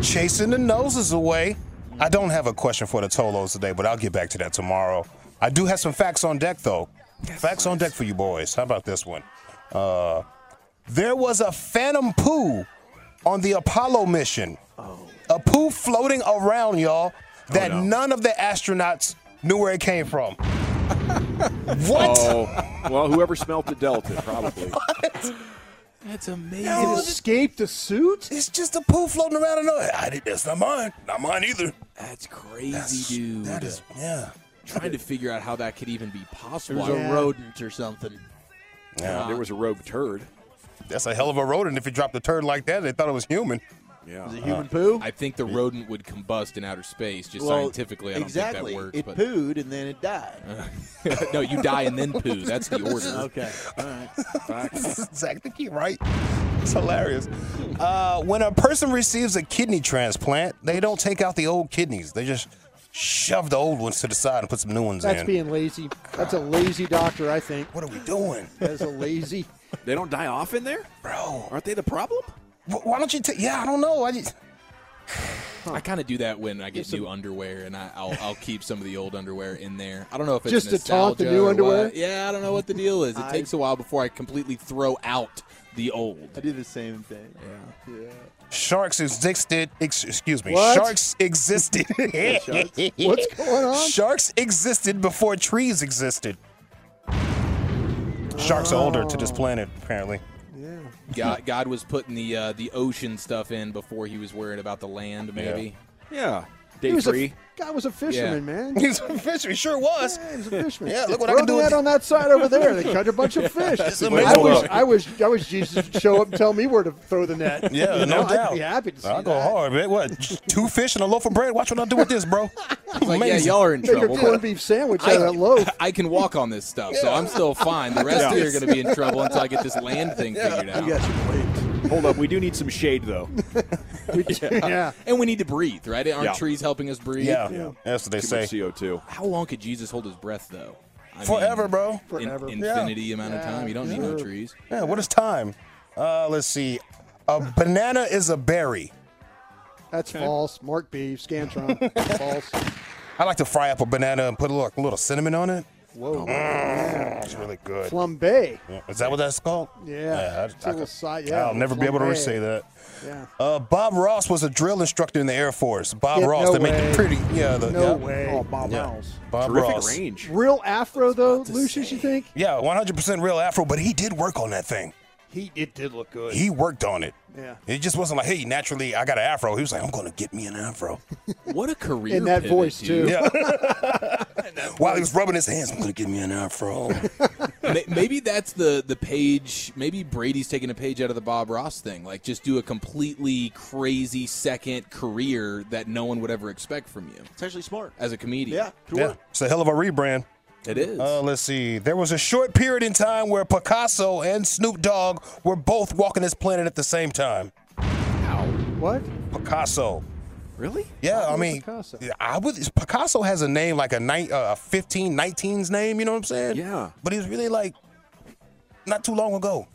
chasing the noses away. I don't have a question for the Tolos today, but I'll get back to that tomorrow. I do have some facts on deck, though. facts on deck for you boys. How about this one? Uh, there was a phantom poo on the Apollo mission. A poo floating around, y'all, that oh, no. none of the astronauts knew where it came from. what? Oh, well, whoever smelt it dealt it, probably. That's amazing. No, It escaped the suit. It's just a poo floating around in. I did that's not mine. Not mine either. That's crazy, That's- dude. That is yeah. trying to figure out how that could even be There possible. was Yeah. a rodent or something. Yeah. There was a rogue turd. That's a hell of a rodent. If you dropped a turd like that, they thought it was human. Yeah. Was it human poo? I think the rodent would combust in outer space. Just Well, scientifically, I don't exactly. think that works. it but pooed and then it died. no, you die and then poo. That's the order. okay. All right. Zach, the key, right? It's hilarious. Uh, when a person receives a kidney transplant, they don't take out the old kidneys. They just shove the old ones to the side and put some new ones That's in. That's being lazy. That's a lazy doctor, I think. what are we doing, That's a lazy. They don't die off in there? bro? Aren't they the problem? Wh- Why don't you take? Yeah, I don't know. I just I kind of do that when I get new underwear, and I, I'll I'll keep some of the old underwear in there. I don't know if it's Just to taunt the new underwear? what. Yeah, I don't know what the deal is. It I- takes a while before I completely throw out the old. I do the same thing. Yeah. yeah. sharks existed. Ex- excuse me. What? Sharks existed. What's going on? Sharks existed before trees existed. Sharks are older to this planet, apparently. Yeah. God, God was putting the uh, the ocean stuff in before he was worried about the land. Maybe. Yeah. He Day was three. a guy was a fisherman, man. He's a fisherman. He sure was. Yeah, he was a fisherman. Yeah, look what I Throw can do net on that side over there. They caught a bunch of fish. I wish, I wish, I wish Jesus would show up and tell me where to throw the net. Yeah, You no know, doubt. I'd be happy to see I'll go that. hard, man. What? Two fish and a loaf of bread? Watch what I do with this, bro. Like, yeah, y'all are in Make a trouble. corned beef sandwich out of that loaf. I can walk on this stuff, so I'm still fine. The rest of you are going to be in trouble until I get this land thing figured out. You got your plate. Hold up. We do need some shade, though. yeah. And we need to breathe, right? Aren't Yeah. trees helping us breathe? Yeah, that's what they Too say. much CO2. How long could Jesus hold his breath, though? I Forever, mean, bro. in- Forever. infinity amount of time. You don't need no trees. Yeah, what is time? Uh, let's see. A banana is a berry. That's false. Mark B. Scantron. false. I like to fry up a banana and put a little, a little cinnamon on it. Whoa. It's really good. Flambe. Yeah. Is that what that's called? Yeah. I- It's a I little could- side- yeah, I'll never be able to flambe. say that. Yeah. Uh, Bob Ross was a drill instructor in the Air Force. Bob Yeah, Ross, no they make way. the pretty, yeah, the, No yeah. way. Oh, Bob Yeah. Rouse. Bob Terrific Ross. range. Real afro though, Lucius. You think? Yeah, 100% real Afro, but he did work on that thing. He it did look good. He worked on it. Yeah. It just wasn't like, hey, naturally, I got an Afro. He was like, I'm going to get me an Afro. What a career In that pivot, voice, dude. too. Yeah. While he was rubbing his hands, I'm going to get me an Afro. Maybe that's the the page. Maybe Brady's taking a page out of the Bob Ross thing. Like, just do a completely crazy second career that no one would ever expect from you It's actually smart. as a comedian. Yeah, could yeah, it's a hell of a rebrand. It is. Uh, let's see. There was a short period in time where Picasso and Snoop Dogg were both walking this planet at the same time. what? Picasso. Really? Yeah, I mean, Picasso? I would. Picasso has a name like a ni- uh, 15, 19's name. You know what I'm saying? Yeah. But he was really like not too long ago.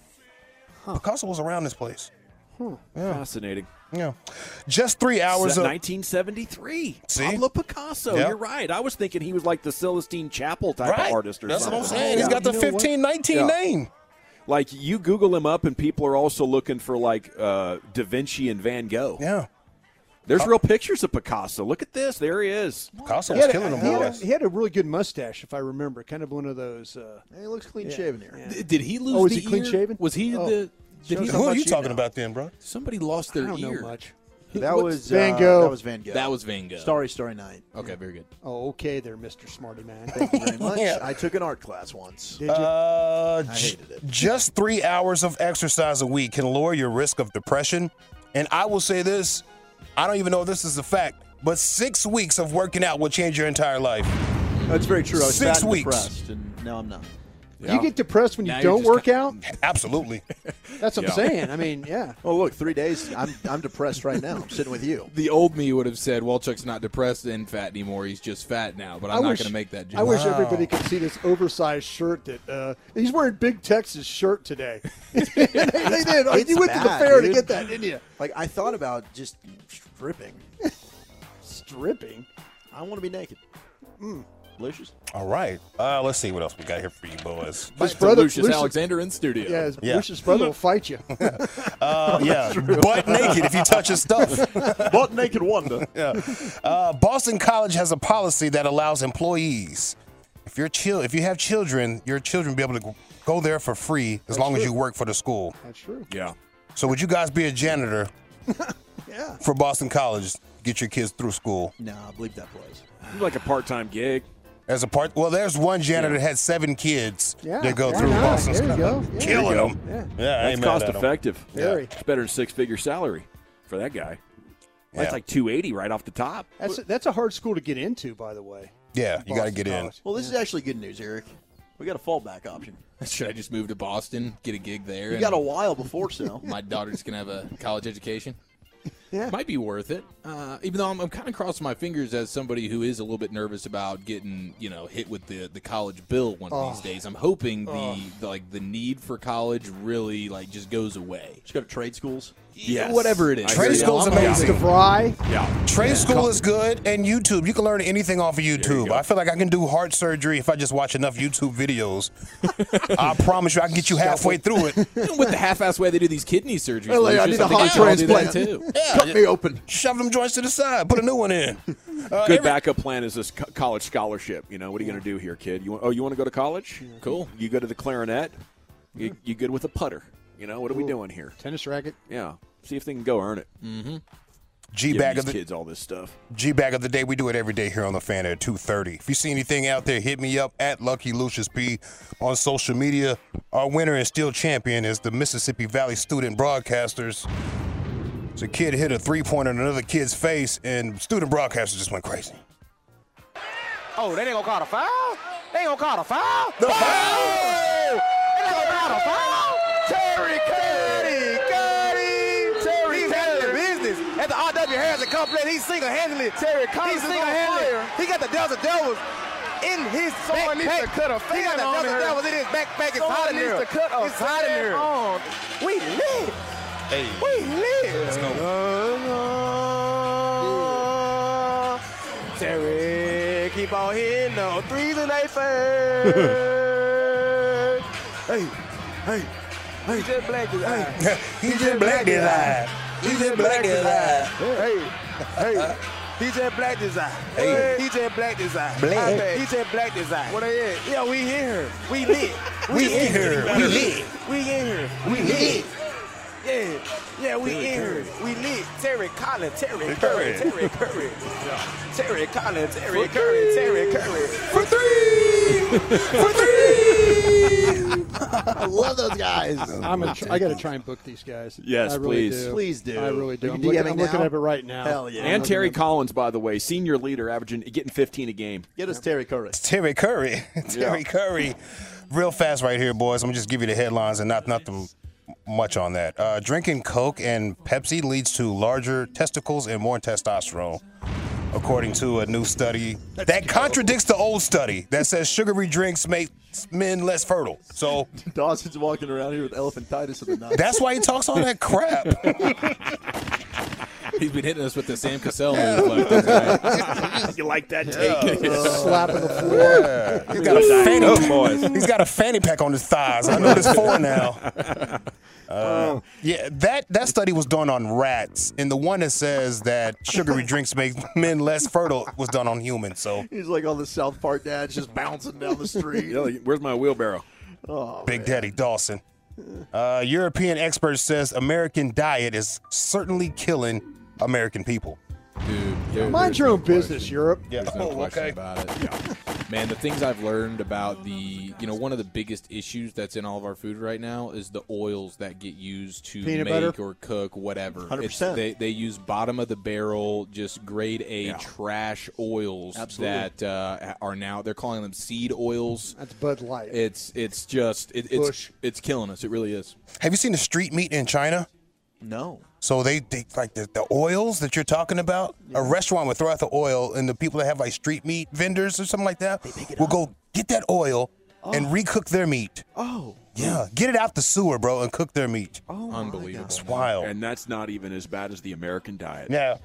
Picasso was around this place. Hmm. Fascinating. Yeah, just three hours. Se- of, 1973. See? Pablo Picasso. Yeah. You're right. I was thinking he was like the Celestine Chapel type right. of artist or That's something. what I'm saying. He's Yeah. got the You know what? 19 Yeah. name. Like you Google him up, and people are also looking for like uh, Da Vinci and Van Gogh. Yeah, There's real pictures of Picasso. Look at this. There he is. Picasso He was had, a, killing them he, had a, boys. he had a really good mustache, if I remember. Kind of one of those. Uh, he looks clean shaven here. D- Did he lose Oh, is he clean ear? shaven? Was he Oh. the? Did he? Who are much you you talking know. about then, bro? Somebody lost their I don't ear. know much. That What's- was Van uh, Gogh. that was Van Gogh. That was Van Gogh. Starry Starry Night. Okay, very good. Oh, okay, there, Mister Smarty Man. Thank you very much. Yeah. I took an art class once. Did you? Uh, I j- hated it. just three hours of exercise a week can lower your risk of depression. And I will say this I don't even know if this is a fact, but six weeks of working out will change your entire life. That's very true. I was Six fat and weeks. depressed, and now I'm not. You get depressed when you Now don't just work out. Absolutely. That's what I'm saying. I mean, yeah. Oh, look, three days. I'm I'm depressed right now. I'm sitting with you. The old me would have said, "Walchuk's not depressed and fat anymore. He's just fat now." But I'm I not going to make that joke. I wish everybody could see this oversized shirt that uh, he's wearing. Big Texas shirt today. they, they did. It's you went to the bad, fair to get that, didn't you? Like I thought about just stripping. Stripping. I want to be naked. Mm. Lucius. All right. Uh, let's see what else we got here for you boys. His brother, Lucius Alexander in studio. Yeah, his, Yeah. Lucius' brother will fight you. Uh, yeah, butt naked if you touch his stuff. Butt naked wonder. yeah. Uh, Boston College has a policy that allows employees, if you're chill, if you have children, your children be able to go there for free as long as you work for the school. That's true. Yeah. So would you guys be a janitor Yeah. for Boston College? Get your kids through school No, I believe that place. Like a part-time gig. As a part. Well, there's one janitor that had seven kids Yeah, that go why through not? Boston There you go. Yeah. killing There you them. Yeah. Yeah, That's cost effective. Very. It's better than six-figure salary for that guy. Yeah. That's like 280 right off the top. That's a, that's a hard school to get into, by the way. Yeah, you got to Boston get in. College. Well, this is actually good news, Eric. We got a fallback option. Should I just move to Boston, get a gig there? You got a while before so. My daughter's gonna have a college education. Yeah. Might be worth it. Uh, even though I'm, I'm kind of crossing my fingers as somebody who is a little bit nervous about getting, you know, hit with the, the college bill one of these days. I'm hoping the, the like the need for college really like just goes away. Just go to trade schools. Yeah, whatever it is. Trade You know, school's I'm amazing. DeVry. Yeah. Trade school is good, and YouTube. You can learn anything off of YouTube. I feel like I can do heart surgery if I just watch enough YouTube videos. I promise you, I can get you halfway through it. with the half-ass way they do these kidney surgeries. Really, I need a heart they should all do that transplant. too. Yeah, Cut me open. shove them joints to the side, put a new one in. Uh, Good every- backup plan is this co- college scholarship. You know, what are you going to do here, kid? You want, oh, you want to go to college? Cool. You go to the clarinet. You, you good with a putter? You know, what are we doing here? Tennis racket. Yeah. See if they can go earn it. G Give bag these of the kids all this stuff. G bag of the day. We do it every day here on the fan at two thirty. If you see anything out there, hit me up at Lucky Lucius P on social media. Our winner and still champion is the Mississippi Valley Student Broadcasters. So a kid hit a three pointer in another kid's face, and student broadcasters just went crazy. Oh, they ain't gonna call a foul? They ain't gonna call a foul? The foul! They ain't gonna call a foul? Terry Cuddy, Cuddy, Terry He's handling business at the R.W. Harrison complex. He's single-handedly. Terry Cuddy He's single-handedly. He got the Delta Devils in his Someone needs to cut a He got the Delta. Devils in his backpack. It's Someone hot in needs to cut a it's hot in fan on. We lit. Hey, We lit. let's go. Terry, keep on hitting those threes and they fair. hey, hey, hey. He just blacked his eye. he just blacked his eye. He just blacked his eye. Hey, hey. Uh. He just blacked his eye. Hey. He just blacked his eye. Black. He just blacked his eye. What they at? Yeah, we here. We lit. We in here. We lit. We in here. We lit. Yeah, yeah, we in here. We lit. Terry Collins, Terry Curry, Terry Curry. Terry Collins, Terry Curry, Terry Curry. For three. For three. I love those guys. I'm gonna tr- I got to try and book these guys. Yes, I really please. Do. Please do. I really do. Are I'm looking, I'm looking at it right now. Hell yeah. And Terry Collins, by the way, senior leader, averaging getting 15 a game. Get us Terry Curry. Terry Curry. Terry Curry. Real fast right here, boys. I'm gonna just give you the headlines and not nothing much on that. Uh, drinking Coke and Pepsi leads to larger testicles and more testosterone, according to a new study that contradicts the old study that says sugary drinks make men less fertile. So Dawson's walking around here with elephantitis in the nuts. that's why he talks all that crap. He's been hitting us with the Sam Cassell move. left and you like that take? Slapping the floor. Yeah. He's got a fanny. He's got a fanny pack on his thighs. I know what it's for now. Uh, yeah, that that study was done on rats, and the one that says that sugary drinks make men less fertile was done on humans. So He's like all the South Park dads just bouncing down the street. Yeah, Where's my wheelbarrow? Oh, Big Daddy Dawson. Uh, European expert says American diet is certainly killing American people. Dude, there- Mind your no own business. Europe. Yeah. There's no Oh, question okay. about it. Man, the things I've learned about the, you know, one of the biggest issues that's in all of our food right now is the oils that get used to Peanut make butter? or cook whatever. 100%. It's- They, they use bottom of the barrel, just grade A Yeah. trash oils Absolutely. that uh, are now they're calling them seed oils. That's Bud Light. It's it's just it, it's Bush. it's killing us. It really is. Have you seen the street meat in China? No. So they, they like the, the oils that you're talking about. A restaurant would throw out the oil, and the people that have like street meat vendors or something like that will go get that oil and recook their meat. Oh. Yeah, get it out the sewer, bro, and cook their meat. Oh. my Unbelievable. It's wild. And that's not even as bad as the American diet. yeah.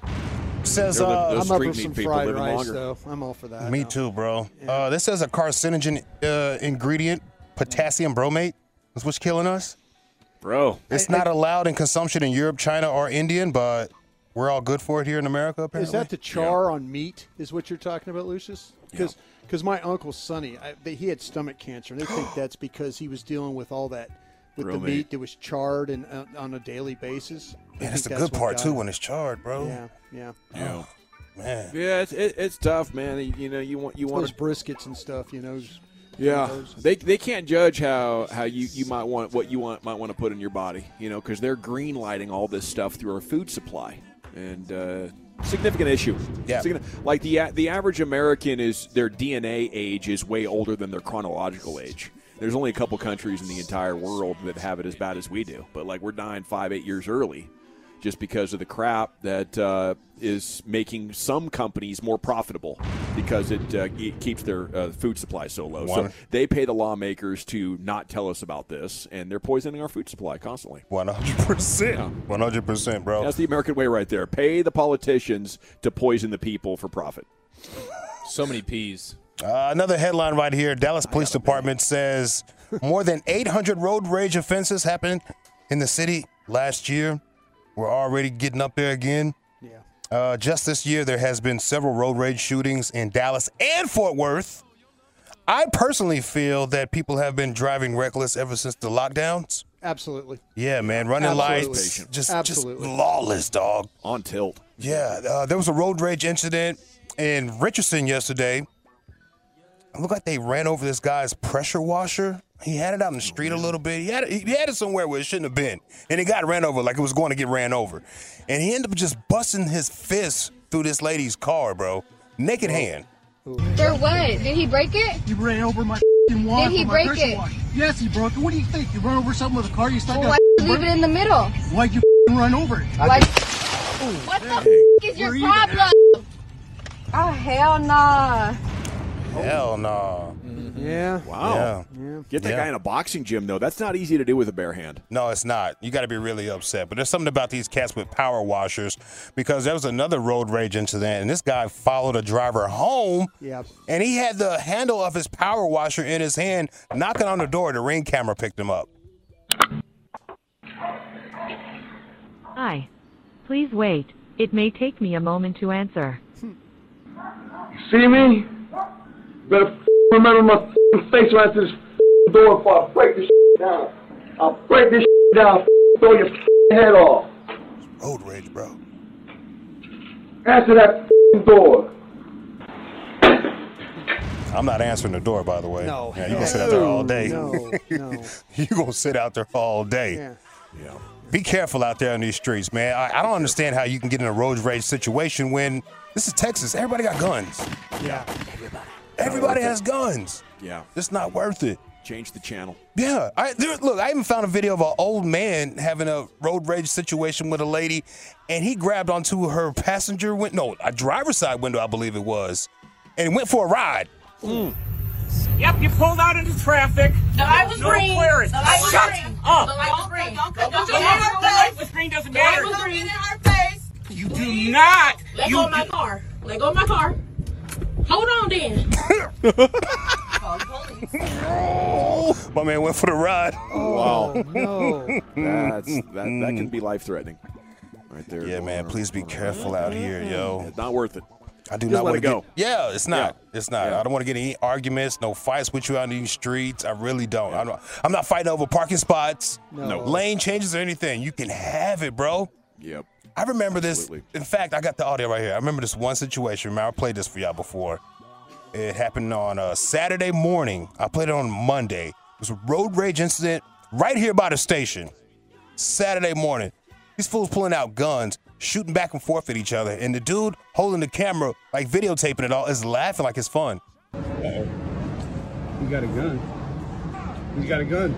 Says They're the- uh, those I'm up for some fried rice, longer. though. I'm all for that. me now. too, bro. Uh, this says a carcinogen uh, ingredient, potassium bromate, is what's killing us. Bro, It's not allowed in consumption in Europe, China, or Indian, but we're all good for it here in America. Apparently, Is that the char on meat? Is what you're talking about, Lucius? Because because my uncle Sonny, I, they, he had stomach cancer, and they think that's because he was dealing with all that with Real the meat. meat that was charred and uh, on a daily basis. They Man, that's think the good what part too it. when it's charred, bro. Yeah, yeah. yeah, Man. yeah, it's it, it's tough, man. You, you know, you want you want Those briskets and stuff, you know. Yeah, they they can't judge how how you you might want what you want might want to put in your body, you know, because they're green lighting all this stuff through our food supply, and uh, significant issue. Yeah. Significant- like the the average American is their DNA age is way older than their chronological age. There's only a couple countries in the entire world that have it as bad as we do, but like we're dying five eight years early. Just because of the crap that uh, is making some companies more profitable because it, uh, it keeps their uh, food supply so low. One- So they pay the lawmakers to not tell us about this, and they're poisoning our food supply constantly. One hundred percent. One hundred percent, bro. That's the American way right there. Pay the politicians to poison the people for profit. So many peas. Uh, another headline right here. Dallas Police Department says more than 800 road rage offenses happened in the city last year. We're already getting up there again. Yeah. Uh, just this year, there has been several road rage shootings in Dallas and Fort Worth. I personally feel that people have been driving reckless ever since the lockdowns. Absolutely. Yeah, man, running Absolutely. lights, just Absolutely. just lawless, dog. On tilt. Yeah, uh, there was a road rage incident in Richardson yesterday. It looked like they ran over this guy's pressure washer. He had it out in the oh, street a little bit. He had it, he had it somewhere where it shouldn't have been, and it got ran over like it was going to get ran over. And he ended up just busting his fist through this lady's car, bro, naked hand. For what? Did he break it? You ran over my f***ing water. Did he break it? washer. Yes, he broke it. What do you think? You run over something with a car, you stuck Well, why f***ing leave break- it in the middle? Why'd you f***ing run over it? Why? What the f- is your problem? Oh hell nah. Hell no. Yeah. Wow. Yeah. Get that Yeah. guy in a boxing gym, though. That's not easy to do with a bare hand. No, it's not. You got to be really upset. But there's something about these cats with power washers because there was another road rage incident, and this guy followed a driver home. Yeah. And he had the handle of his power washer in his hand, knocking on the door. The ring camera picked him up. Hi. Please wait. It may take me a moment to answer. See me? Better f- remember my face when I this door before I break this down. I'll break this down, f- throw your head off. Road rage, bro. Answer that door. I'm not answering the door, by the way. No. Yeah, you gonna sit out there all day. No, no. you gonna sit out there all day. Yeah. Yeah. Be careful out there on these streets, man. I, I don't understand how you can get in a road rage situation when this is Texas. Everybody got guns. Yeah. Everybody has guns. Yeah. It's not worth it. Change the channel. Yeah, I there, look. I even found a video of an old man having a road rage situation with a lady, and he grabbed onto her passenger window, no, a driver's side window, I believe it was, and went for a ride. Hmm. Yep, you pulled out into traffic. The light was no green. clearance. The light was Shut green. up. The light was green. Don't The don't get in our light face. was green doesn't The light matter. was green in our face. You do not. Let you go of my car. Let go of my car. Hold on then. My man went for the ride. Wow. Oh, no. That's that, that mm. can be life threatening. Right there. Yeah, man. Please be careful out here, yo. Mm-hmm. It's not worth it. I do Just not want to go. Get, yeah, it's not. It's not. I don't want to get any arguments, no fights with you out in these streets. I really don't. I'm, not, I'm not fighting over parking spots, No. lane changes or anything. You can have it, bro. Yep. I remember this. In fact, I got the audio right here. I remember this one situation. Remember, I played this for y'all before. It happened on a Saturday morning. I played it on Monday. It was a road rage incident right here by the station. Saturday morning. These fools pulling out guns, shooting back and forth at each other, and the dude holding the camera, like videotaping it all, is laughing like it's fun. He got a gun. He's got a gun.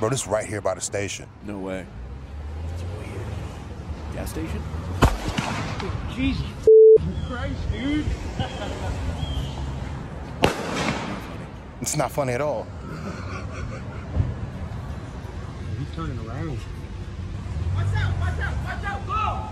Bro, this right here by the station. No way. Gas station? Jesus Christ, dude. It's not funny at all. He's turning around. Watch out, watch out, watch out, go!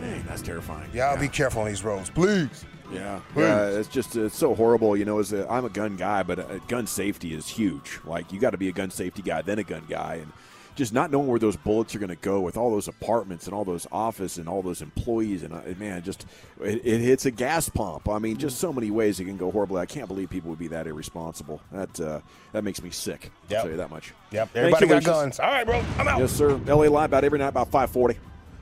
Dang, that's terrifying. Y'all be careful on these roads, please. Yeah, Please. yeah, it's just it's so horrible. You know, as a, I'm a gun guy, but uh gun safety is huge. Like you got to be a gun safety guy, then a gun guy, and just not knowing where those bullets are going to go with all those apartments and all those office and all those employees, and uh, man, just it, it hits a gas pump. I mean, just so many ways it can go horribly. I can't believe people would be that irresponsible. That uh, that makes me sick. I'll tell you that much. Yep, everybody you, got guns. All right, bro, I'm out. Yes, sir. LA Live about every night about 540.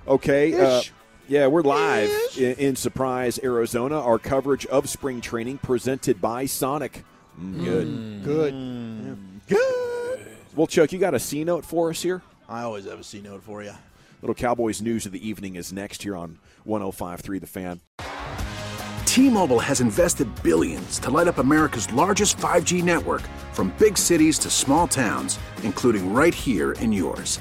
Okay. Ish. yeah, we're live in, in Surprise, Arizona. Our coverage of spring training presented by Sonic. Mm, good. Good. Good. Well, Chuck, you got a C note for us here? I always have a C note for you. Little Cowboys news of the evening is next here on 105.3 The Fan. T-Mobile has invested billions to light up America's largest 5G network from big cities to small towns, including right here in yours.